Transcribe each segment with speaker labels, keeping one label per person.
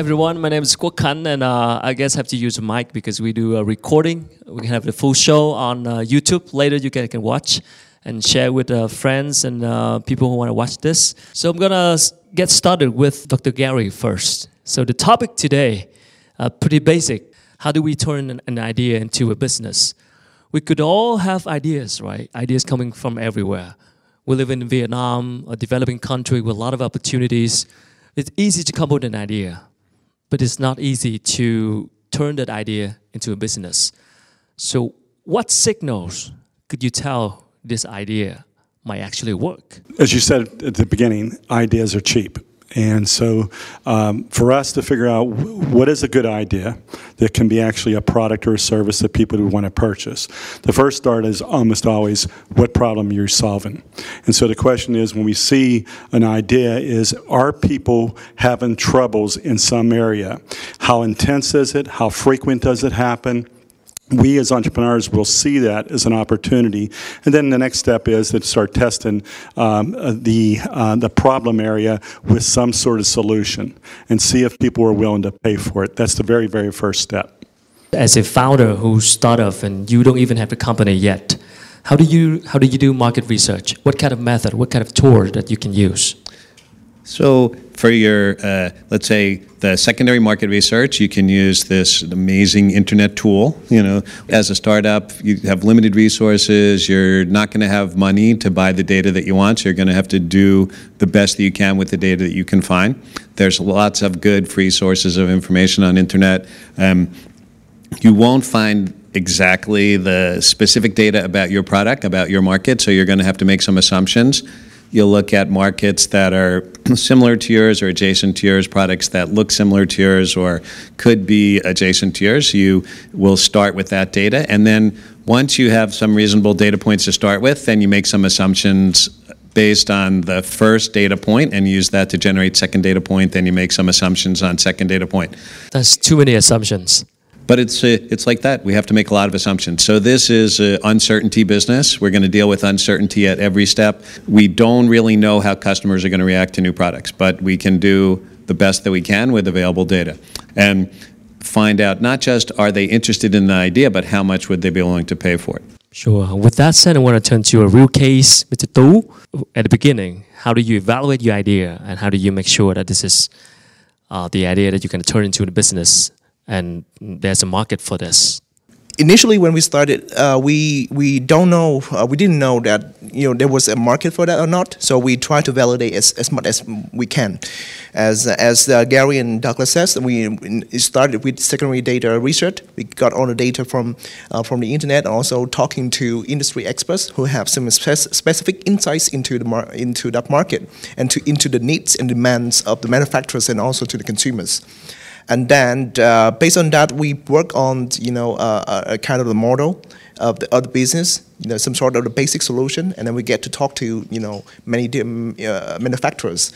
Speaker 1: Everyone, my name is Kwok Khan, and uh, I guess I have to use a mic because we do a recording. We can have the full show on uh, YouTube. Later, you can, can watch and share with uh, friends and uh, people who want to watch this. So I'm gonna get started with Dr. Gary first. So the topic today, uh, pretty basic. How do we turn an, an idea into a business? We could all have ideas, right? Ideas coming from everywhere. We live in Vietnam, a developing country with a lot of opportunities. It's easy to come up with an idea but it's not easy to turn that idea into a business. So, what signals could you tell this idea might actually work?
Speaker 2: As you said at the beginning, ideas are cheap. And so, um, for us to figure out what is a good idea that can be actually a product or a service that people would want to purchase, the first start is almost always what problem you're solving. And so, the question is when we see an idea, is are people having troubles in some area? How intense is it? How frequent does it happen? We as entrepreneurs will see that as an opportunity. And then the next step is to start testing um, uh, the, uh, the problem area with some sort of solution and see if people are willing to pay for it. That's the very, very first step.
Speaker 1: As a founder who start off and you don't even have a company yet, how do you how do you do market research? What kind of method? What kind of tool that you can use?
Speaker 3: So for your, uh, let's say, the secondary market research, you can use this amazing internet tool. You know, as a startup, you have limited resources. You're not going to have money to buy the data that you want. So you're going to have to do the best that you can with the data that you can find. There's lots of good free sources of information on internet. Um, you won't find exactly the specific data about your product, about your market, so you're going to have to make some assumptions. You'll look at markets that are similar to yours or adjacent to yours, products that look similar to yours or could be adjacent to yours. You will start with that data. And then once you have some reasonable data points to start with, then you make some assumptions based on the first data point and use that to generate second data point. Then you make some assumptions on second data point.
Speaker 1: That's too many assumptions.
Speaker 3: But it's uh, it's like that. We have to make a lot of assumptions. So this is an uncertainty business. We're going to deal with uncertainty at every step. We don't really know how customers are going to react to new products, but we can do the best that we can with available data and find out not just are they interested in the idea, but how much would they be willing to pay for it.
Speaker 1: Sure. With that said, I want to turn to a real case, Mr. Tu. At the beginning, how do you evaluate your idea, and how do you make sure that this is uh, the idea that you can turn into a business, and there's a market for this?
Speaker 4: initially when we started uh, we we don't know uh, we didn't know that you know there was a market for that or not. So we try to validate as, as much as we can. As as uh, Gary and Douglas says we started with secondary data research. We got all the data from uh, from the internet and also talking to industry experts who have some spec- specific insights into the mar- into that market and to into the needs and demands of the manufacturers and also to the consumers and then uh, based on that we work on you know uh, a kind of the model of the other business you know some sort of the basic solution and then we get to talk to you know many uh, manufacturers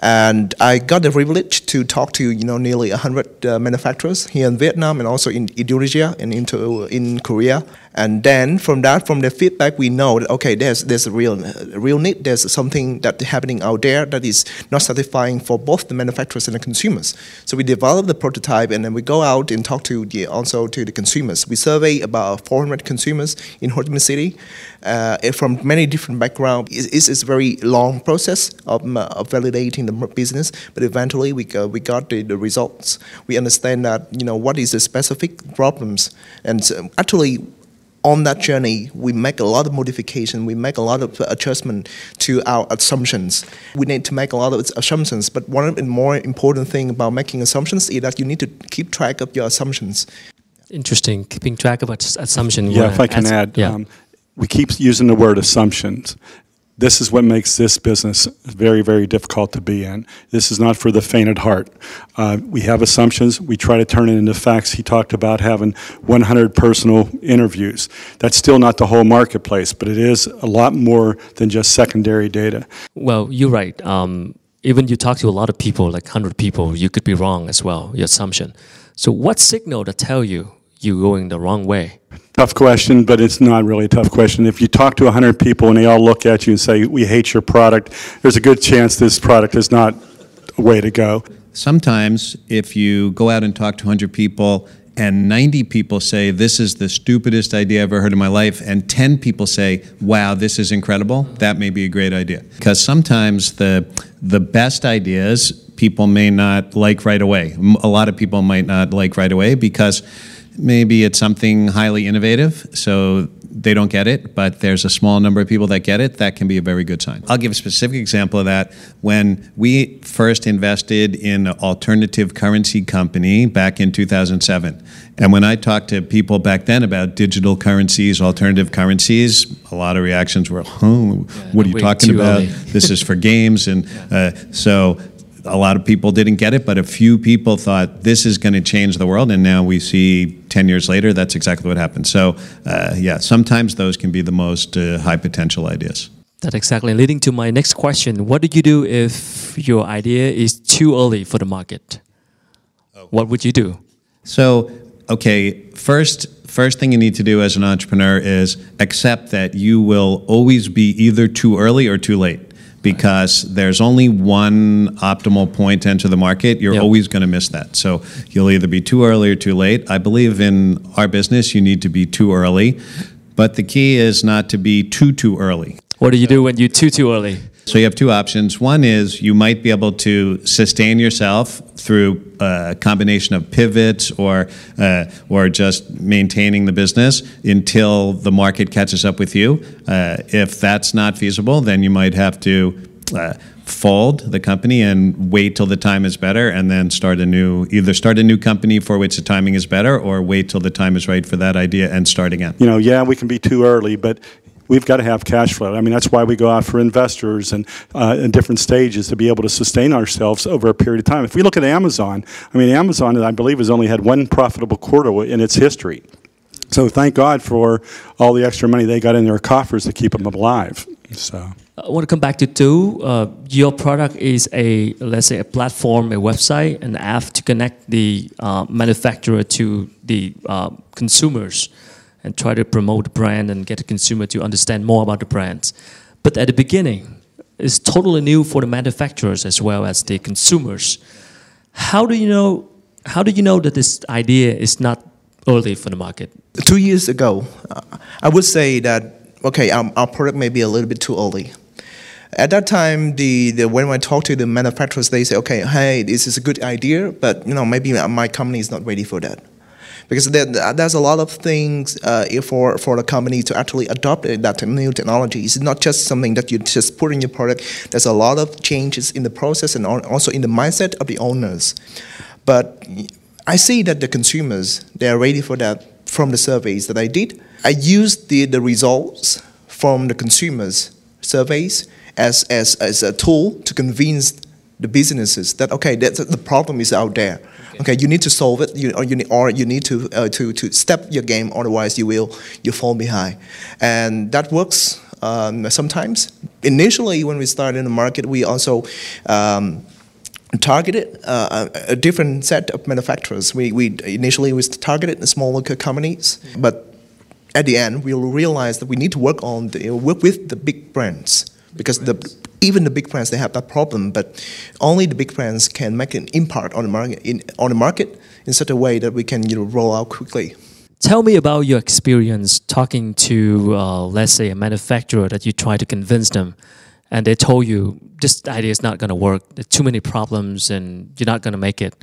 Speaker 4: and I got the privilege to talk to you know nearly 100 uh, manufacturers here in Vietnam and also in Indonesia and into in Korea. And then from that from the feedback we know that okay there's there's a real real need. There's something that happening out there that is not satisfying for both the manufacturers and the consumers. So we develop the prototype and then we go out and talk to the also to the consumers. We survey about 400 consumers in Ho Chi Minh City uh, from many different backgrounds it's, it's a very long process of, uh, of validating the business but eventually we got, we got the, the results we understand that you know what is the specific problems and so actually on that journey, we make a lot of modification, we make a lot of adjustment to our assumptions. We need to make a lot of assumptions, but one of the more important thing about making assumptions is that you need to keep track of your assumptions.
Speaker 1: Interesting, keeping track of ass- assumption.
Speaker 2: Yeah, if I can
Speaker 1: ask-
Speaker 2: add,
Speaker 1: yeah.
Speaker 2: um, we keep using the word assumptions. This is what makes this business very, very difficult to be in. This is not for the faint at heart. Uh, we have assumptions. We try to turn it into facts. He talked about having 100 personal interviews. That's still not the whole marketplace, but it is a lot more than just secondary data.
Speaker 1: Well, you're right. Um, even you talk to a lot of people, like 100 people, you could be wrong as well, your assumption. So, what signal to tell you you're going the wrong way?
Speaker 2: Tough question, but it's not really a tough question. If you talk to 100 people and they all look at you and say, We hate your product, there's a good chance this product is not a way to go.
Speaker 3: sometimes if you go out and talk to 100 people and 90 people say this is the stupidest idea I've ever heard in my life, and 10 people say, wow, this is incredible, that may be a great idea. Because sometimes the, the best ideas people may not like right away. A lot of people might not like right away because maybe it's something highly innovative, so they don't get it, but there's a small number of people that get it, that can be a very good sign. I'll give a specific example of that. When we first invested in an alternative currency company back in 2007, and when I talked to people back then about digital currencies, alternative currencies, a lot of reactions were, "Oh, what are you talking about? this is for games." And uh, so a lot of people didn't get it, but a few people thought this is going to change the world, and now we see 10 years later that's exactly what happened. So, uh, yeah, sometimes those can be the most uh, high potential ideas.
Speaker 1: That's exactly leading to my next question. What do you do if your idea is too early for the market? What would you do?
Speaker 3: So, okay, first, first thing you need to do as an entrepreneur is accept that you will always be either too early or too late because there's only one optimal point to enter the market. You're yep. always going to miss that. So you'll either be too early or too late. I believe in our business, you need to be too early, but the key is not to be too, too early.
Speaker 1: What do you do when you're too, too early?
Speaker 3: So you have two options. One is you might be able to sustain yourself through a combination of pivots or uh, or just maintaining the business until the market catches up with you. Uh, if that's not feasible, then you might have to. Uh, fold the company and wait till the time is better and then start a new either start a new company for which the timing is better or wait till the time is right for that idea and start again
Speaker 2: you know yeah we can be too early but we've got to have cash flow. I mean, that's why we go out for investors and uh, in different stages to be able to sustain ourselves over a period of time. If we look at Amazon, I mean, Amazon, I believe, has only had one profitable quarter in its history. So thank God for all the extra money they got in their coffers to keep them alive. So.
Speaker 1: I want to come back to Tu. Uh, your product is a let's say a platform, a website, an app to connect the uh, manufacturer to the uh, consumers and try to promote the brand and get the consumer to understand more about the brands. But at the beginning, it's totally new for the manufacturers as well as the consumers. How do you know? How do you know that this idea is not early for the market?
Speaker 4: Two years ago, uh, I would say that okay, um, our product may be a little bit too early. At that time, the, the when I talk to the manufacturers, they say, okay, hey, this is a good idea, but you know maybe my company is not ready for that because there, there's a lot of things uh, for for the company to actually adopt that new technology. It's not just something that you just put in your product. There's a lot of changes in the process and also in the mindset of the owners. But I see that the consumers they are ready for that from the surveys that I did. I used the, the results from the consumers surveys as, as, as a tool to convince the businesses that okay that the problem is out there Okay, you need to solve it, you, or you need, or you need to uh, to to step your game. Otherwise, you will you fall behind, and that works um, sometimes. Initially, when we started in the market, we also um, targeted uh, a different set of manufacturers. We, we initially was targeted the smaller companies, but at the end we realized that we need to work on the, work with the big brands because the even the big brands they have that problem, but only the big brands can make an impact on the market in, on the market in such a way that we can you know roll out quickly.
Speaker 1: Tell me about your experience talking to, uh, let's say, a manufacturer that you try to convince them, and they told you this idea is not going to work. There's too many problems, and you're not going to make it.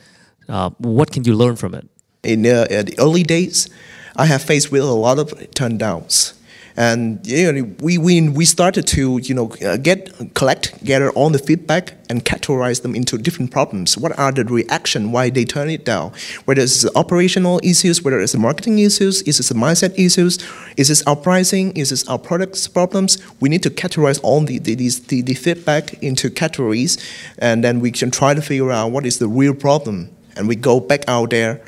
Speaker 1: Uh, what can you learn from it?
Speaker 4: In uh, the early days, I have faced with a lot of turn downs and you know, we, we, we started to you know, uh, get, collect, gather all the feedback and categorize them into different problems. What are the reaction, why they turn it down? Whether it's operational issues, whether it's marketing issues, is it mindset issues, is it our pricing, is it our products problems? We need to categorize all the, the, the, the feedback into categories and then we can try to figure out what is the real problem. And we go back out there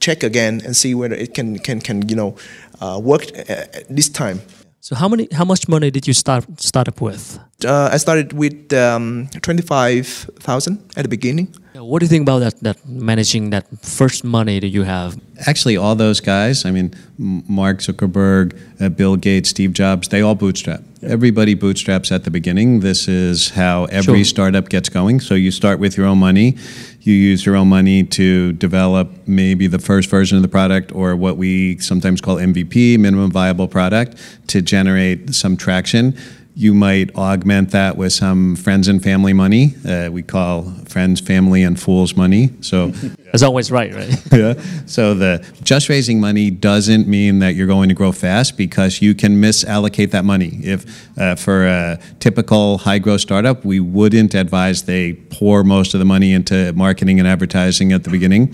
Speaker 4: check again and see whether it can can can you know uh, work uh, this time.
Speaker 1: So how many how much money did you start start up with?
Speaker 4: Uh, I started with um, 25,000 at the beginning.
Speaker 1: What do you think about that? That managing that first money that you have.
Speaker 3: Actually, all those guys. I mean, Mark Zuckerberg, uh, Bill Gates, Steve Jobs. They all bootstrap. Everybody bootstraps at the beginning. This is how every
Speaker 1: Sure.
Speaker 3: startup gets going. So you start with your own money. You use your own money to develop maybe the first version of the product or what we sometimes call MVP, minimum viable product, to generate some traction. You might augment that with some friends and family money. Uh, we call friends, family, and fools money. So
Speaker 1: That's always right, right?
Speaker 3: yeah. So the just raising money doesn't mean that you're going to grow fast because you can misallocate that money. If uh, for a typical high growth startup, we wouldn't advise they pour most of the money into marketing and advertising at the beginning.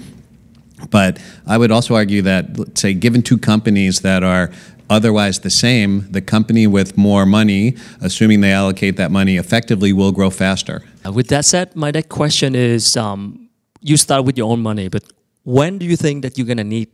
Speaker 3: But I would also argue that, let's say, given two companies that are otherwise the same, the company with more money, assuming they allocate that money effectively, will grow faster.
Speaker 1: Uh, With that said, my next question is: um, You start with your own money, but when do you think that you're gonna need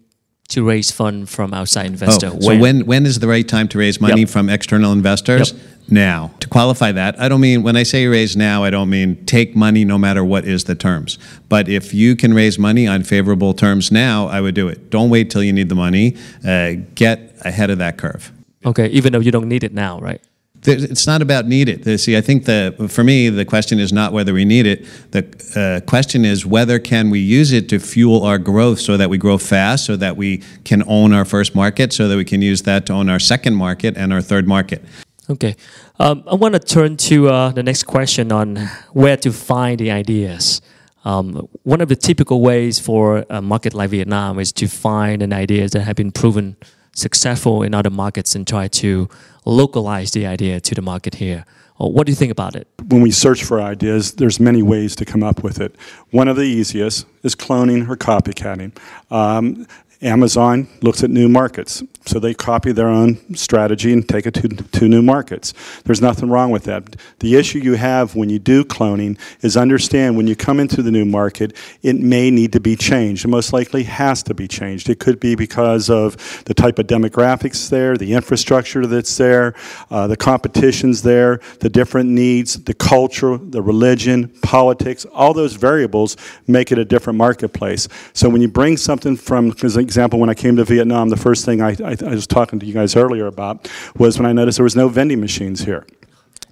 Speaker 1: to raise fund from outside investor?
Speaker 3: Oh, so when when is the right time to raise money
Speaker 1: Yep.
Speaker 3: from external investors?
Speaker 1: Yep.
Speaker 3: Now. To qualify that, I don't mean when I say raise now, I don't mean take money no matter what is the terms. But if you can raise money on favorable terms now, I would do it. Don't wait till you need the money. Uh, get ahead of that curve.
Speaker 1: Okay, even though you don't need it now, right?
Speaker 3: It's not about need it. See, I think the for me the question is not whether we need it. The uh, question is whether can we use it to fuel our growth so that we grow fast, so that we can own our first market, so that we can use that to own our second market and our third market.
Speaker 1: Okay. Um, I want to turn to uh, the next question on where to find the ideas. Um, one of the typical ways for a market like Vietnam is to find an ideas that have been proven successful in other markets and try to localize the idea to the market here. Or what do you think about it?
Speaker 2: when we search for ideas, there's many ways to come up with it. One of the easiest is cloning or copycatting. Um, Amazon looks at new markets, so they copy their own strategy and take it to, to new markets. There's nothing wrong with that. The issue you have when you do cloning is understand when you come into the new market, it may need to be changed. It most likely has to be changed. It could be because of the type of demographics there, the infrastructure that's there, uh, the competition's there, the different needs, the culture, the religion, politics, all those variables make it a different marketplace. So when you bring something from, an example, when I came to Vietnam, the first thing I, I, I was talking to you guys earlier about was when I noticed there was no vending machines here.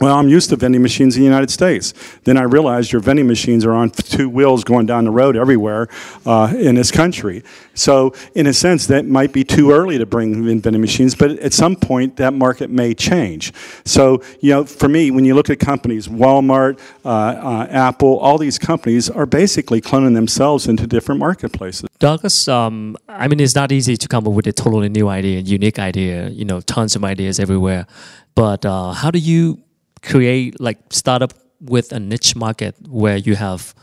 Speaker 2: Well, I'm used to vending machines in the United States. Then I realized your vending machines are on two wheels going down the road everywhere uh, in this country. So, in a sense, that might be too early to bring in vending machines, but at some point that market may change. So, you know, for me, when you look at companies, Walmart, uh, uh, Apple, all these companies are basically cloning themselves into different marketplaces.
Speaker 1: Douglas, um, I mean, it's not easy to come up with a totally new idea, unique idea. You know, tons of ideas everywhere. But uh, how do you create like startup with a niche market where you have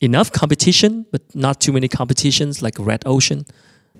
Speaker 1: enough competition but not too many competitions like red ocean?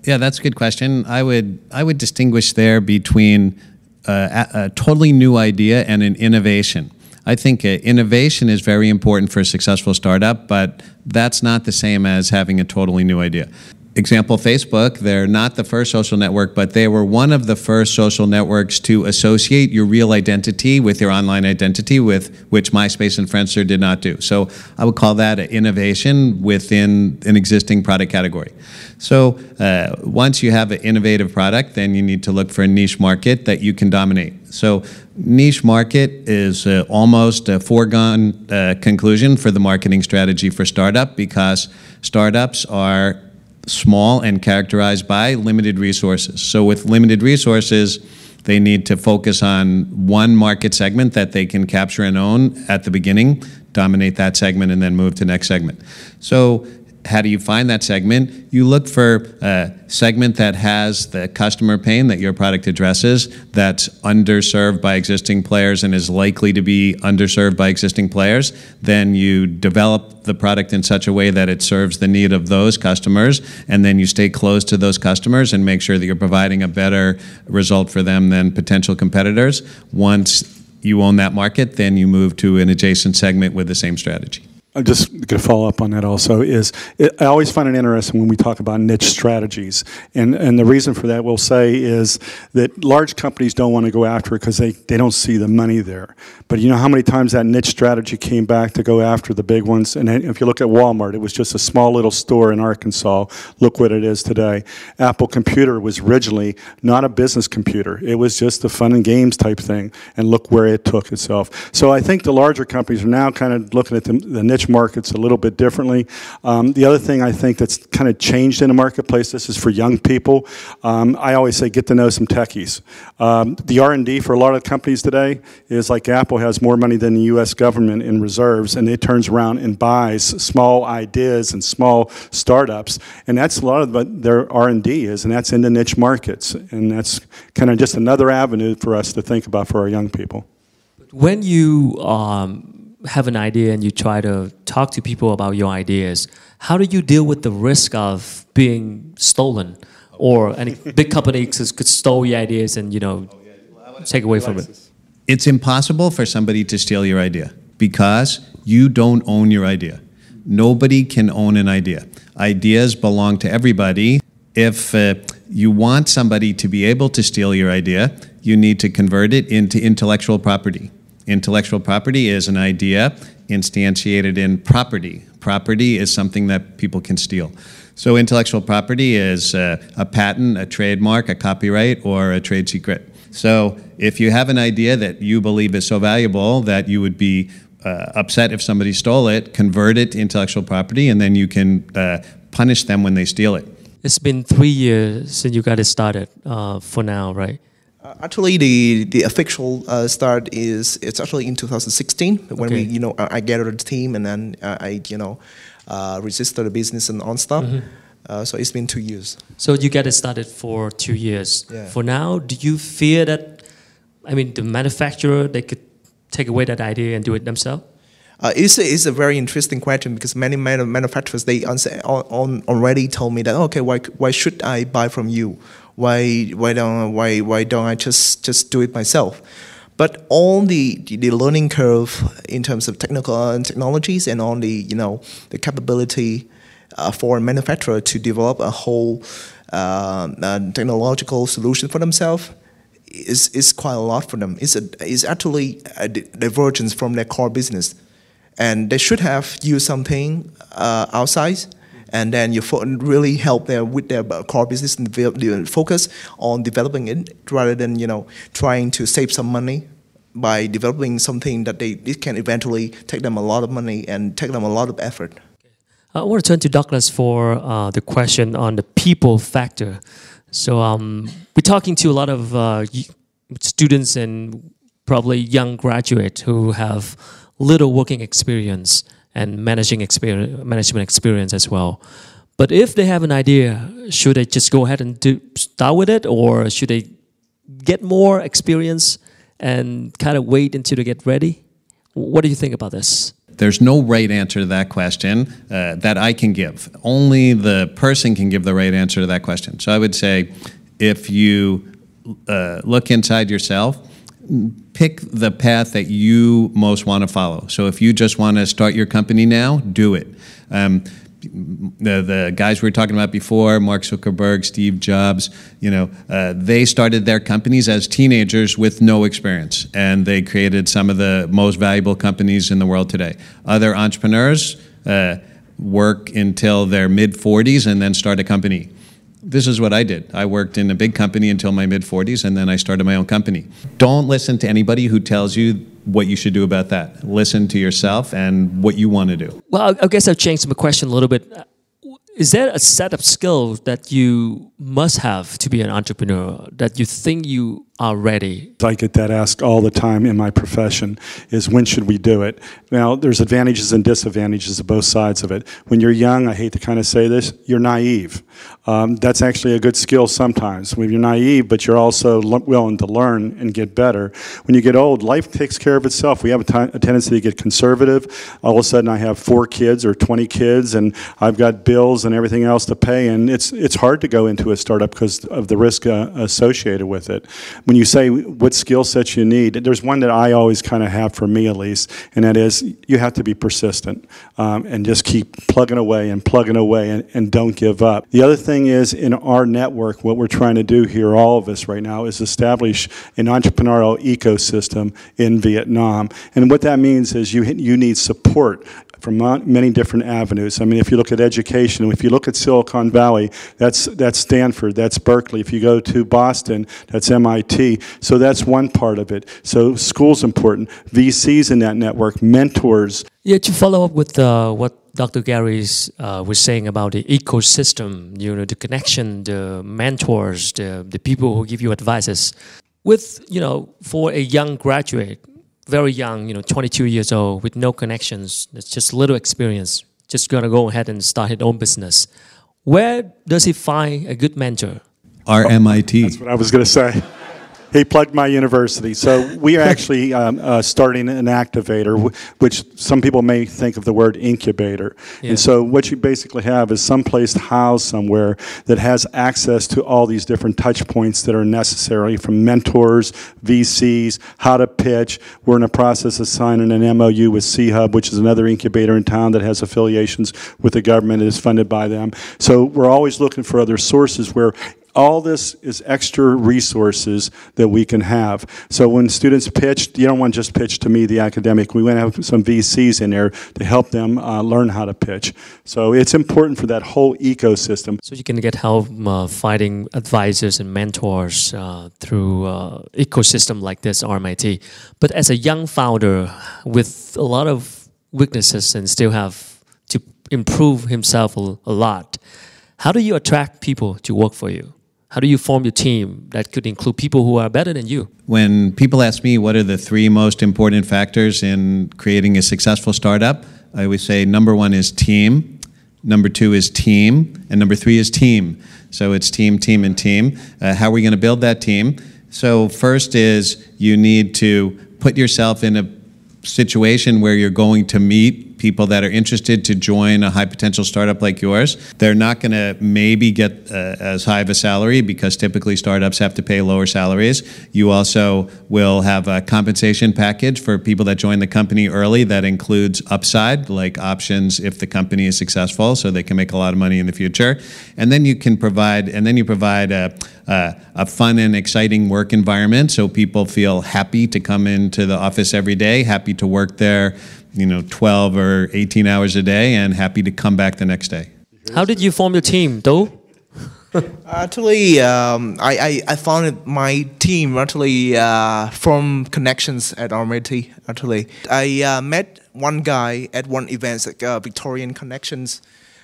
Speaker 3: Yeah, that's a good question. I would I would distinguish there between uh, a, a totally new idea and an innovation. I think uh, innovation is very important for a successful startup, but that's not the same as having a totally new idea. Example Facebook, they're not the first social network, but they were one of the first social networks to associate your real identity with your online identity, with which MySpace and Friendster did not do. So I would call that an innovation within an existing product category. So uh, once you have an innovative product, then you need to look for a niche market that you can dominate. So niche market is uh, almost a foregone uh, conclusion for the marketing strategy for startup because startups are small and characterized by limited resources. So with limited resources, they need to focus on one market segment that they can capture and own at the beginning, dominate that segment, and then move to next segment. So how do you find that segment? You look for a segment that has the customer pain that your product addresses, that's underserved by existing players and is likely to be underserved by existing players. Then you develop the product in such a way that it serves the need of those customers, and then you stay close to those customers and make sure that you're providing a better result for them than potential competitors. Once you own that market, then you move to an adjacent segment with the same strategy.
Speaker 2: I'm just going to follow up on that also is it, I always find it interesting when we talk about niche strategies. And, and the reason for that we'll say is that large companies don't want to go after it because they, they don't see the money there. But you know how many times that niche strategy came back to go after the big ones? And if you look at Walmart, it was just a small little store in Arkansas. Look what it is today. Apple Computer was originally not a business computer. It was just a fun and games type thing. And look where it took itself. So I think the larger companies are now kind of looking at the, the niche markets a little bit differently. Um, the other thing I think that's kind of changed in the marketplace, this is for young people. Um, I always say get to know some techies. Um, the R&D for a lot of companies today is like Apple has more money than the U.S. government in reserves, and it turns around and buys small ideas and small startups, and that's a lot of what their R&D is, and that's in the niche markets, and that's kind of just another avenue for us to think about for our young people.
Speaker 1: When you um, have an idea and you try to talk to people about your ideas, how do you deal with the risk of being stolen or any big company could steal your ideas and you know take away from it?
Speaker 3: It's impossible for somebody to steal your idea because you don't own your idea. Nobody can own an idea. Ideas belong to everybody. If uh, you want somebody to be able to steal your idea, you need to convert it into intellectual property. Intellectual property is an idea instantiated in property. Property is something that people can steal. So, intellectual property is uh, a patent, a trademark, a copyright, or a trade secret. So, if you have an idea that you believe is so valuable that you would be uh, upset if somebody stole it, convert it to intellectual property, and then you can uh, punish them when they steal it.
Speaker 1: It's been three years since you got it started uh, for now, right?
Speaker 4: Uh, actually, the the official uh, start is it's actually in 2016 when
Speaker 1: Okay.
Speaker 4: we you know I, I gathered the team and then uh, I you know uh, registered the business and OnStar.
Speaker 1: Mm-hmm.
Speaker 4: Uh, so it's been two years.
Speaker 1: So you get it started for two years.
Speaker 4: Yeah.
Speaker 1: For now, do you fear that? I mean, the manufacturer they could take away that idea and do it themselves.
Speaker 4: Uh, it's, a, it's a very interesting question because many manu- manufacturers they answer, on, on, already told me that okay why, why should I buy from you why why don't why why don't I just just do it myself but all the the learning curve in terms of technical uh, technologies and on the you know the capability uh, for a manufacturer to develop a whole uh, technological solution for themselves is is quite a lot for them. It's a it's actually a divergence from their core business, and they should have used something uh, outside, and then you really help them with their uh, core business and de- focus on developing it rather than you know trying to save some money by developing something that they it can eventually take them a lot of money and take them a lot of effort.
Speaker 1: I want to turn to Douglas for uh, the question on the people factor. So um, we're talking to a lot of uh, students and probably young graduates who have little working experience and managing experience, management experience as well. But if they have an idea, should they just go ahead and do, start with it, or should they get more experience and kind of wait until they get ready? What do you think about this?
Speaker 3: There's no right answer to that question uh, that I can give. Only the person can give the right answer to that question. So I would say if you uh, look inside yourself, pick the path that you most want to follow. So if you just want to start your company now, do it. Um, the, the guys we were talking about before, Mark Zuckerberg, Steve Jobs, you know, uh, they started their companies as teenagers with no experience, and they created some of the most valuable companies in the world today. Other entrepreneurs uh, work until their mid 40s and then start a company. This is what I did. I worked in a big company until my mid 40s, and then I started my own company. Don't listen to anybody who tells you what you should do about that. Listen to yourself and what you want to do.
Speaker 1: Well, I- guess I've changed my question a little bit. Is there a set of skills that you must have to be an entrepreneur that you think you are ready?
Speaker 2: I get that asked all the time in my profession is when should we do it? Now, there's advantages and disadvantages of both sides of it. When you're young, I hate to kind of say this, you're naive. Um, that's actually a good skill sometimes. When you're naive, but you're also willing to learn and get better. When you get old, life takes care of itself. We have a a tendency to get conservative. All of a sudden, I have four kids or 20 kids, and I've got bills and everything else to pay, and it's it's hard to go into a startup because of the risk uh, associated with it. When you say what skill sets you need, there's one that I always kind of have for me at least, and that is you have to be persistent um, and just keep plugging away and plugging away and, and don't give up. The other thing is in our network, what we're trying to do here, all of us right now, is establish an entrepreneurial ecosystem in Vietnam. And what that means is you, you need support from many different avenues. I mean, if you look at education, if you look at Silicon Valley, that's, that's Stanford, that's Berkeley. If you go to Boston, that's MIT. So that's one part of it. So school's important. VCs in that network, mentors.
Speaker 1: Yeah, to follow up with uh, what Dr. Gary uh, was saying about the ecosystem, you know, the connection, the mentors, the, the people who give you advices. With, you know, for a young graduate, very young, you know, 22 years old, with no connections, that's just little experience, just gonna go ahead and start his own business. Where does he find a good mentor?
Speaker 3: RMIT.
Speaker 2: That's what I was gonna say. He plugged my university. So we are actually um, uh, starting an activator, which some people may think of the word incubator. Yeah. And so what you basically have is some place housed somewhere that has access to all these different touch points that are necessary from mentors, VCs, how to pitch. We're in the process of signing an MOU with C-Hub, which is another incubator in town that has affiliations with the government and is funded by them. So we're always looking for other sources where all this is extra resources that we can have. So when students pitch, you don't want to just pitch to me, the academic. We want to have some VCs in there to help them uh, learn how to pitch. So it's important for that whole ecosystem.
Speaker 1: So you can get help uh, finding advisors and mentors uh, through uh, ecosystem like this, RMIT. But as a young founder with a lot of weaknesses and still have to improve himself a, a lot, how do you attract people to work for you? How do you form your team that could include people who are better than you?
Speaker 3: When people ask me what are the three most important factors in creating a successful startup, I always say number one is team, number two is team, and number three is team. So it's team, team, and team. Uh, how are we going to build that team? So, first is you need to put yourself in a situation where you're going to meet people that are interested to join a high potential startup like yours. They're not going to maybe get uh, as high of a salary because typically startups have to pay lower salaries. You also will have a compensation package for people that join the company early that includes upside, like options if the company is successful, so they can make a lot of money in the future. And then you can provide, and then you provide a, a, a fun and exciting work environment so people feel happy to come into the office every day, happy to work there you know, 12 or 18 hours a day and happy to come back the next day.
Speaker 1: How did you form your team, though?
Speaker 4: actually, um, I, I, I founded my team actually uh, from connections at RMIT. Actually, I uh, met one guy at one event, like uh, Victorian Connections,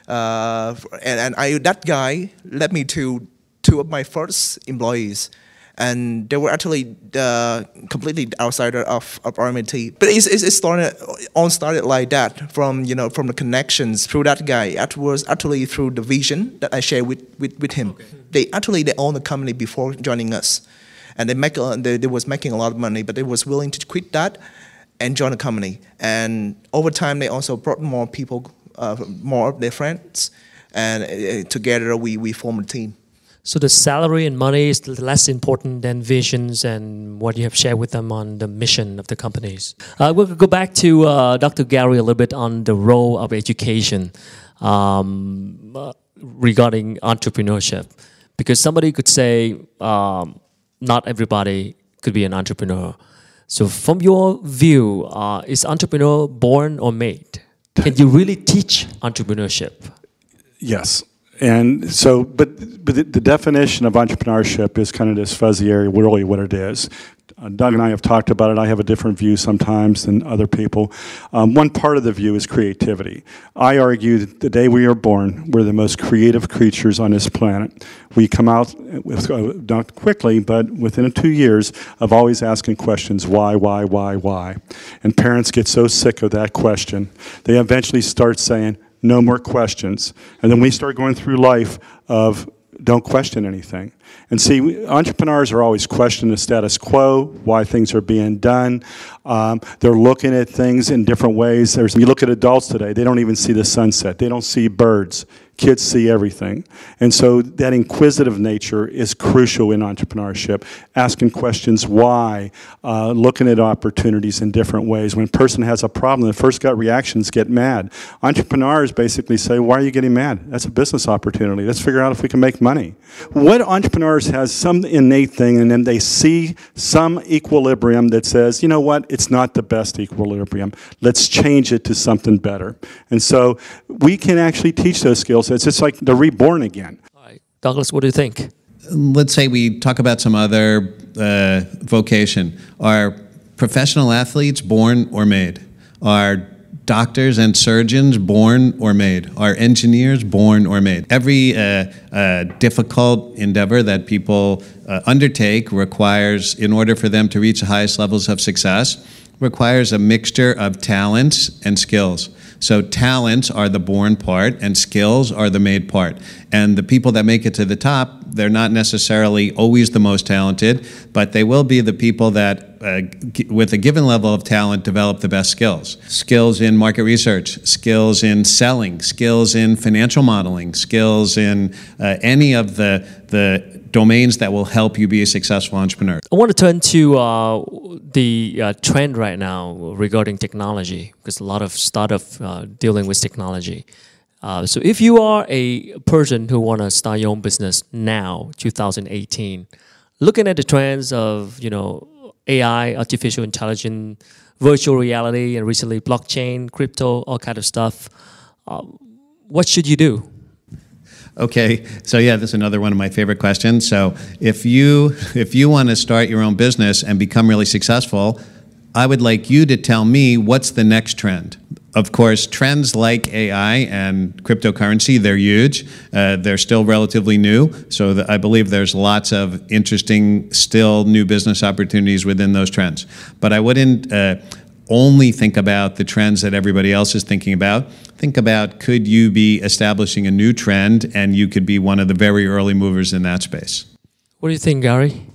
Speaker 4: uh, and, and I, that guy led me to two of my first employees and they were actually uh, completely outsider of, of RMIT. But it's, it's, it started all started like that from you know from the connections through that guy. Afterwards, actually through the vision that I shared with, with, with him. Okay. They actually they owned the company before joining us, and they make they, they was making a lot of money, but they was willing to quit that and join the company. And over time, they also brought more people, uh, more of their friends, and uh, together we we formed a team.
Speaker 1: So the salary and money is less important than visions and what you have shared with them on the mission of the companies. Uh, we'll go back to uh, Dr. Gary a little bit on the role of education um, uh, regarding entrepreneurship, because somebody could say um, not everybody could be an entrepreneur. So, from your view, uh, is entrepreneur born or made? Can you really teach entrepreneurship?
Speaker 2: Yes, and so, but, but the, the, definition of entrepreneurship is kind of this fuzzy area, really what it is. Uh, Doug and I have talked about it. I have a different view sometimes than other people. Um, one part of the view is creativity. I argue that the day we are born, we're the most creative creatures on this planet. We come out, with, uh, not quickly, but within two years, of always asking questions why, why, why, why. And parents get so sick of that question, they eventually start saying, no more questions. And then we start going through life of don't question anything. And see, entrepreneurs are always questioning the status quo, why things are being done. Um, they're looking at things in different ways. There's, you look at adults today, they don't even see the sunset, they don't see birds. Kids see everything. And so that inquisitive nature is crucial in entrepreneurship, asking questions why, uh, looking at opportunities in different ways. When a person has a problem, the first gut reactions get mad. Entrepreneurs basically say, Why are you getting mad? That's a business opportunity. Let's figure out if we can make money. What entrepreneurs has some innate thing, and then they see some equilibrium that says, you know what, it's not the best equilibrium. Let's change it to something better. And so we can actually teach those skills. It's just like they're reborn again.
Speaker 1: All right. Douglas, what do you think?
Speaker 3: let's say we talk about some other uh, vocation. Are professional athletes born or made? Are doctors and surgeons born or made? Are engineers born or made? Every uh, uh, difficult endeavor that people uh, undertake requires, in order for them to reach the highest levels of success, requires a mixture of talents and skills. So talents are the born part, and skills are the made part. And the people that make it to the top, they're not necessarily always the most talented, but they will be the people that, uh, with a given level of talent, develop the best skills. Skills in market research, skills in selling, skills in financial modeling, skills in uh, any of the the domains that will help you be a successful entrepreneur.
Speaker 1: I want to turn to uh, the uh, trend right now regarding technology because a lot of startup uh, dealing with technology. Uh, so if you are a person who want to start your own business now, 2018, looking at the trends of you know AI, artificial intelligence, virtual reality, and recently blockchain, crypto, all kind of stuff, uh, what should you do?
Speaker 3: Okay, so yeah, this is another one of my favorite questions. So if you if you want to start your own business and become really successful, I would like you to tell me what's the next trend. Of course, trends like AI and cryptocurrency, they're huge. Uh, they're still relatively new. So th- I believe there's lots of interesting, still new business opportunities within those trends. But I wouldn't uh, only think about the trends that everybody else is thinking about. Think about could you be establishing a new trend and you could be one of the very early movers in that space.
Speaker 1: What do you think, Gary?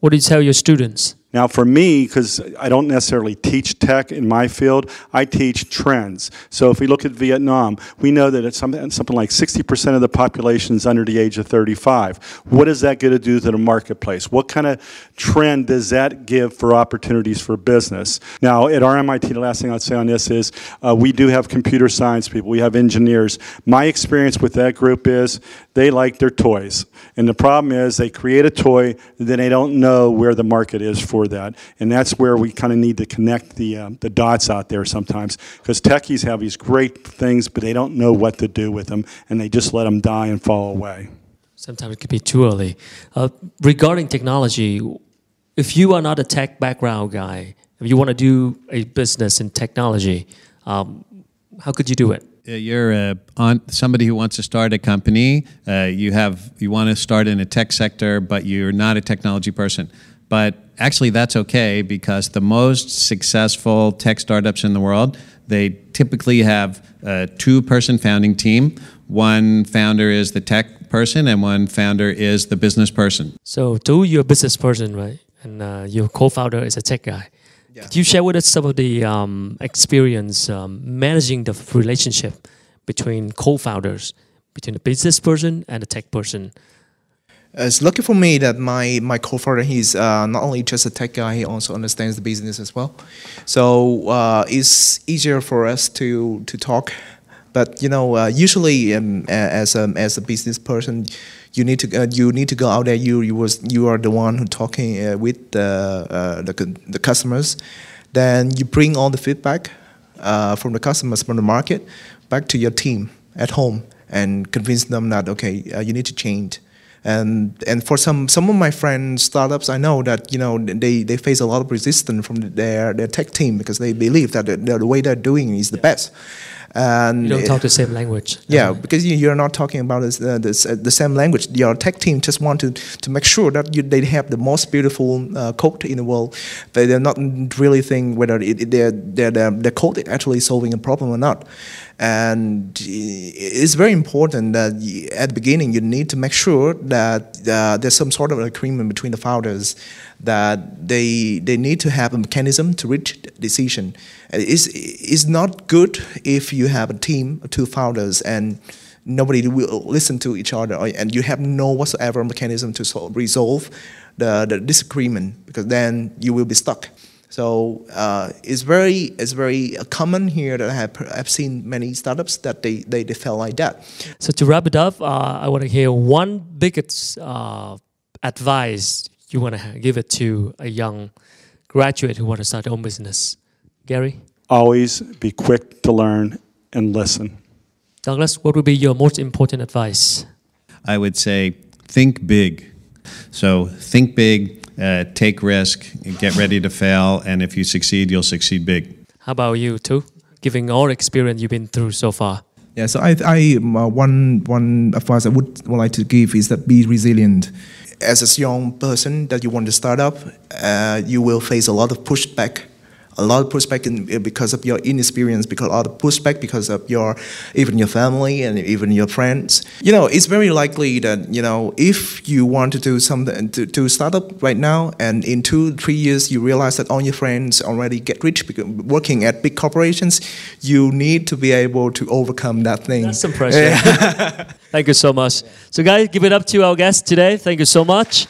Speaker 1: What do you tell your students?
Speaker 2: Now, for me, because I don't necessarily teach tech in my field, I teach trends. So if we look at Vietnam, we know that it's something, like 60% of the population is under the age of 35. What is that going to do to the marketplace? What kind of trend does that give for opportunities for business? Now, at RMIT, the last thing I'd say on this is uh, we do have computer science people, we have engineers. My experience with that group is they like their toys. And the problem is they create a toy, then they don't know where the market is for that. And that's where we kind of need to connect the, uh, the dots out there sometimes. Because techies have these great things, but they don't know what to do with them, and they just let them die and fall away.
Speaker 1: Sometimes it could be too early. Uh, regarding technology, if you are not a tech background guy, if you want to do a business in technology, um, how could you do it?
Speaker 3: Uh, You're on somebody who wants to start a company. Uh, you have you want to start in a tech sector, but you're not a technology person. But actually, that's okay because the most successful tech startups in the world they typically have a two-person founding team. One founder is the tech person, and one founder is the business person.
Speaker 1: So, do you're a business person, right? And uh, your co-founder is a tech guy. Could you share with us some of the um, experience um, managing the relationship between co-founders, between the business person and the tech person?
Speaker 4: It's lucky for me that my, my co-founder, he's uh, not only just a tech guy, he also understands the business as well. So uh, it's easier for us to, to talk. But you know, uh, usually um, as a, as a business person, you need to uh, you need to go out there. You you was you are the one who talking uh, with the, uh, the the customers. Then you bring all the feedback uh, from the customers from the market back to your team at home and convince them that okay, uh, you need to change and and for some some of my friends startups i know that you know they, they face a lot of resistance from their their tech team because they believe that the, the way they're doing is the best And
Speaker 1: You don't talk the same language.
Speaker 4: yeah, because you, you're not talking about this, uh, this, uh, the same language. Your tech team just want to, to make sure that you, they have the most beautiful uh, code in the world. They, they're not really thinking whether it, it, their, their, their, their code is actually solving a problem or not. And it's very important that at the beginning you need to make sure that uh, there's some sort of agreement between the founders that they they need to have a mechanism to reach decision. It's, it's not good if you have a team of two founders and nobody will listen to each other and you have no whatsoever mechanism to solve, resolve the, the disagreement because then you will be stuck. So uh, it's very it's very uh, common here that I have I've seen many startups that they, they, they felt like that.
Speaker 1: So to wrap it up, uh, I want to hear one biggest uh, advice you want to give it to a young graduate who want to start their own business. Gary,
Speaker 2: Always be quick to learn and listen.
Speaker 1: Douglas, what would be your most important advice?
Speaker 3: I would say think big. So think big, uh, take risk, get ready to fail, and if you succeed, you'll succeed big.
Speaker 1: How about you Tu? Giving all experience you've been through so far.
Speaker 5: Yeah, so I, I uh, one one advice I would, would like to give is that be resilient.
Speaker 4: As a young person that you want to start up, uh, you will face a lot of pushback. A lot of pushback eh, because of your inexperience, because a lot of pushback because of your even your family and even your friends. You know, it's very likely that you know if you want to do something to, to start up right now, and in two three years you realize that all your friends already get rich because working at big corporations, you need to be able to overcome that thing.
Speaker 1: That's some pressure. Thank you so much. So, guys, give it up to our guest today. Thank you so much.